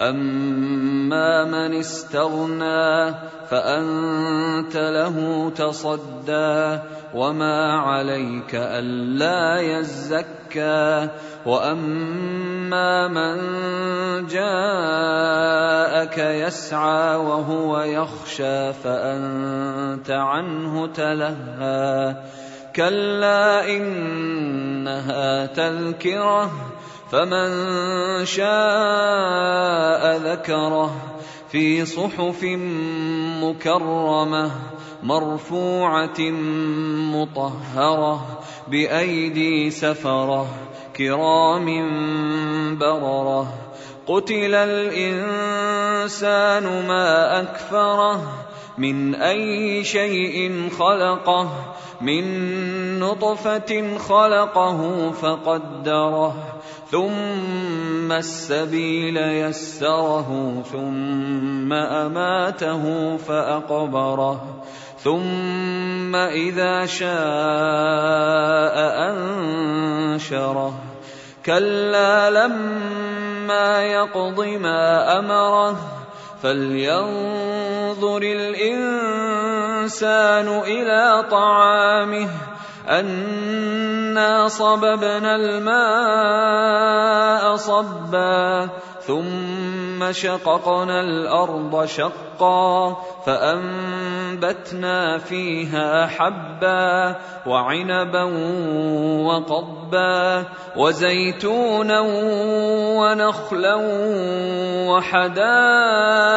اما من استغنى فانت له تصدى وما عليك الا يزكى واما من جاءك يسعى وهو يخشى فانت عنه تلهى كلا إنها تذكرة فمن شاء ذكره. في صحف مكرمة مرفوعة مطهرة بأيدي سفرة كرام بررة. قتل الإنسان ما أكفره من أي شيء خلقه من نطفة خلقه فقدره ثم السبيل يسره ثم أماته فأقبره ثم إذا شاء أنشره. كلا لما يقض ما أمره فلينظر الانسان إلى طعامه انا صببنا الماء صبا ثم شققنا الأرض شقا فانبتنا فيها حبا وعنبا وقضبا وزيتونا ونخلا وحدائق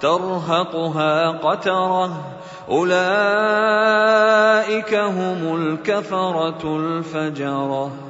ترهقها قترة. أولئك هم الكفرة الفجرة.